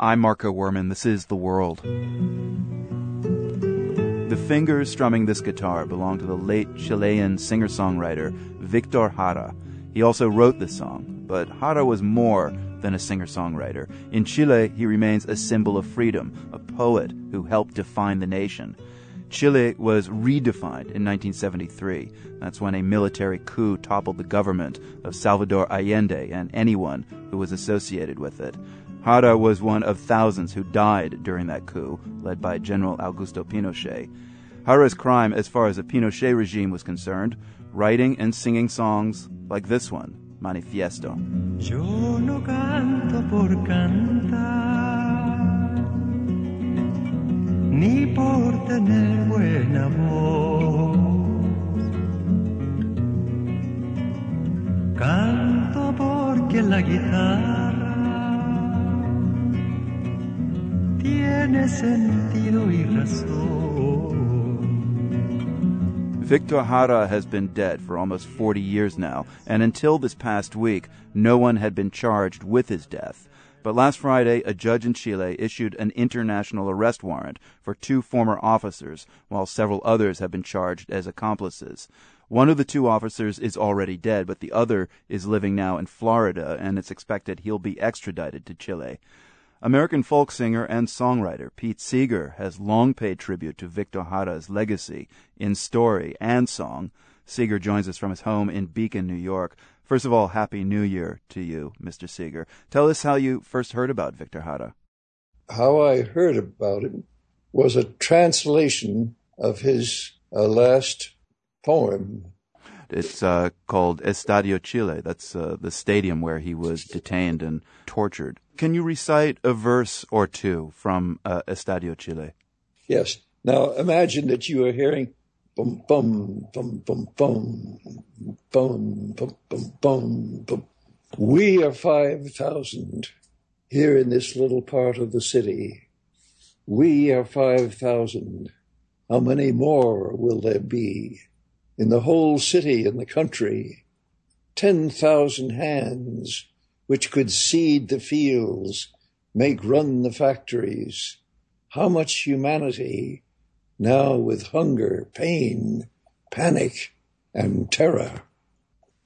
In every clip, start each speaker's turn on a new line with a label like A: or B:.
A: I'm Marco Werman. This is The World. The fingers strumming this guitar belong to the late Chilean singer songwriter Victor Jara. He also wrote this song, but Jara was more than a singer songwriter. In Chile, he remains a symbol of freedom, a poet who helped define the nation. Chile was redefined in 1973. That's when a military coup toppled the government of Salvador Allende and anyone who was associated with it. Jara was one of thousands who died during that coup, led by General Augusto Pinochet. Jara's crime, as far as the Pinochet regime was concerned, writing and singing songs like this one, Manifiesto.
B: Yo no canto por cantar, ni por tener. Canto porque la guitarra tiene sentido y razón.
A: Victor Jara has been dead for almost 40 years now, and until this past week, no one had been charged with his death. But last Friday, a judge in Chile issued an international arrest warrant for two former officers, while several others have been charged as accomplices. One of the two officers is already dead, but the other is living now in Florida, and it's expected he'll be extradited to Chile. American folk singer and songwriter Pete Seeger has long paid tribute to Victor Jara's legacy in story and song. Seeger joins us from his home in Beacon, New York. First of all, Happy New Year to you, Mr. Seeger. Tell us how you first heard about Victor Jara.
C: How I heard about him was a translation of his uh, last poem.
A: It's uh, called Estadio Chile. That's uh, the stadium where he was detained and tortured. Can you recite a verse or two from uh, Estadio Chile?
C: Yes. Now imagine that you are hearing bum bum bum bum bum bum bum bum bum bum. We are five thousand here in this little part of the city. We are five thousand. How many more will there be in the whole city and the country? Ten thousand hands which could seed the fields, make run the factories. How much humanity now with hunger, pain, panic, and terror.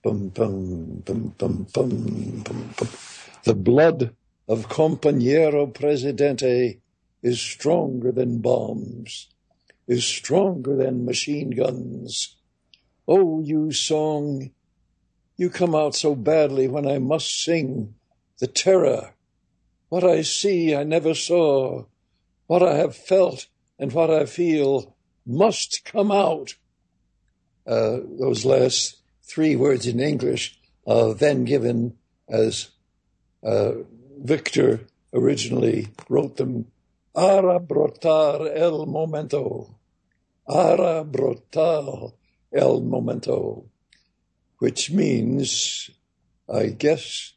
C: Bum, bum, bum, bum, bum, bum, bum. The blood of Compañero Presidente is stronger than bombs, is stronger than machine guns. Oh, you song, you come out so badly when I must sing the terror. What I see I never saw. What I have felt and what I feel must come out. Uh, those last three words in English are then given as uh, Victor originally wrote them. Ara brotar el momento. Ara brotar el momento which means, I guess,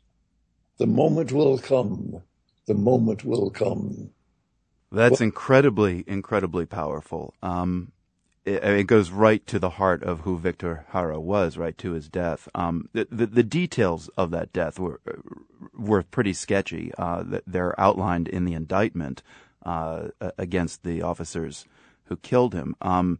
C: the moment will come. The moment will come.
A: That's well, incredibly, incredibly powerful. Um, it, it, goes right to the heart of who Victor Jara was, right to his death. Um, the, the, the details of that death were were pretty sketchy. Uh, they're outlined in the indictment uh, against the officers who killed him. Um,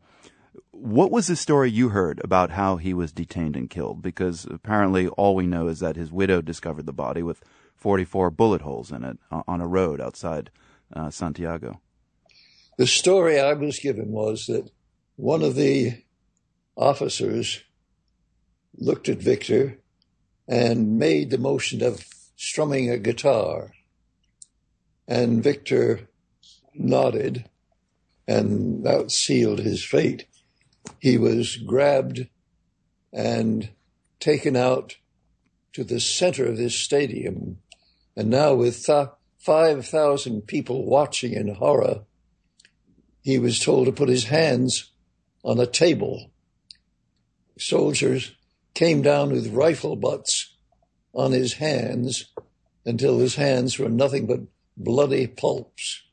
A: what was the story you heard about how he was detained and killed? Because apparently all we know is that his widow discovered the body with 44 bullet holes in it on a road outside uh, Santiago.
C: The story I was given was that one of the officers looked at Victor and made the motion of strumming a guitar. And Victor nodded, and that sealed his fate he was grabbed and taken out to the center of this stadium. And now, with th- 5,000 people watching in horror, he was told to put his hands on a table. Soldiers came down with rifle butts on his hands until his hands were nothing but bloody pulps.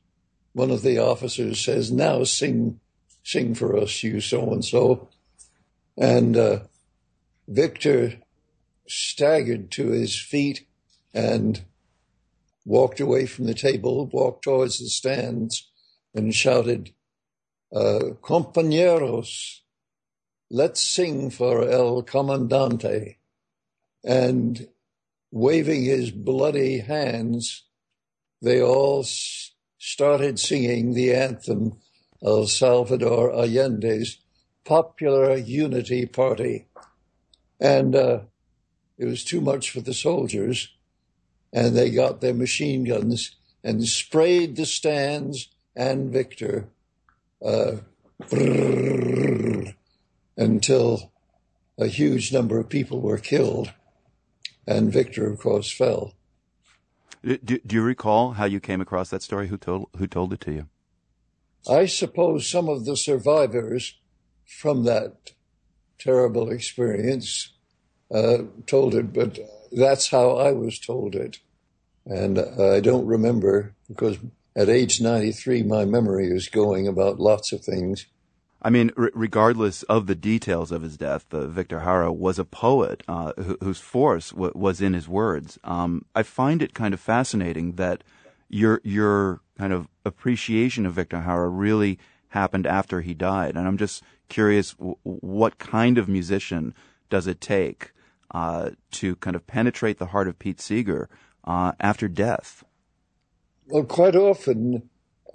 C: One of the officers says, Now sing sing for us, you so and so. And uh, Victor staggered to his feet and walked away from the table, walked towards the stands, and shouted, uh, Compañeros, let's sing for El Comandante. And waving his bloody hands, they all started singing the anthem of Salvador Allende's Popular Unity Party. And uh, it was too much for the soldiers, and they got their machine guns and sprayed the stands and Victor uh, until a huge number of people were killed, and Victor, of course, fell.
A: Do, do you recall how you came across that story? Who told who told it to you?
C: I suppose some of the survivors from that terrible experience uh, told it, but that's how I was told it. And I don't remember because at age 93, my memory is going about lots of things.
A: I mean, r- regardless of the details of his death, uh, Victor Jara was a poet uh, wh- whose force w- was in his words. Um, I find it kind of fascinating that your your kind of appreciation of Victor Jara really happened after he died, and I'm just curious, w- what kind of musician does it take uh, to kind of penetrate the heart of Pete Seeger uh, after death?
C: Well, quite often,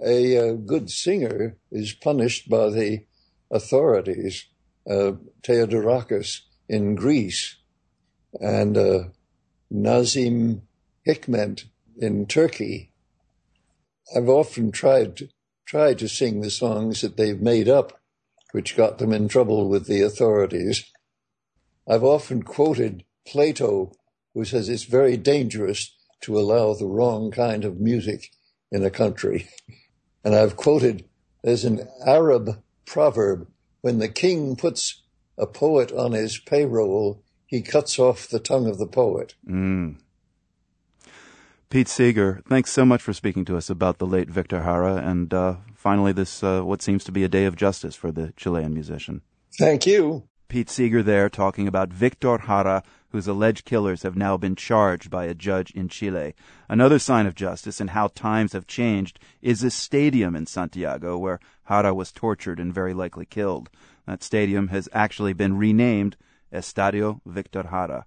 C: a, uh good singer is punished by the authorities. Uh, Theodorakis in Greece and uh, Nazim Hikmet in Turkey. I've often tried to, tried to sing the songs that they've made up, which got them in trouble with the authorities. I've often quoted Plato, who says it's very dangerous to allow the wrong kind of music in a country. And I've quoted, there's an Arab proverb, when the king puts a poet on his payroll, he cuts off the tongue of the poet.
A: Mm. Pete Seeger, thanks so much for speaking to us about the late Victor Jara and uh, finally this, uh, what seems to be a day of justice for the Chilean musician.
C: Thank you.
A: Pete Seeger there talking about Victor Jara, whose alleged killers have now been charged by a judge in Chile. Another sign of justice and how times have changed is a stadium in Santiago where Jara was tortured and very likely killed. That stadium has actually been renamed Estadio Victor Jara.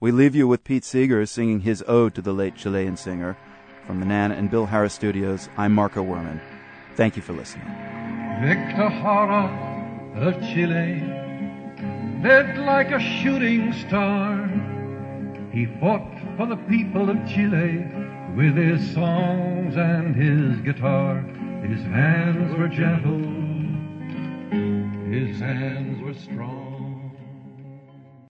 A: We leave you with Pete Seeger singing his ode to the late Chilean singer. From the Nan and Bill Harris studios, I'm Marco Werman. Thank you for listening.
B: Victor Jara of Chile led like a shooting star. He fought for the people of Chile with his songs and his guitar. His hands were gentle, his hands were strong.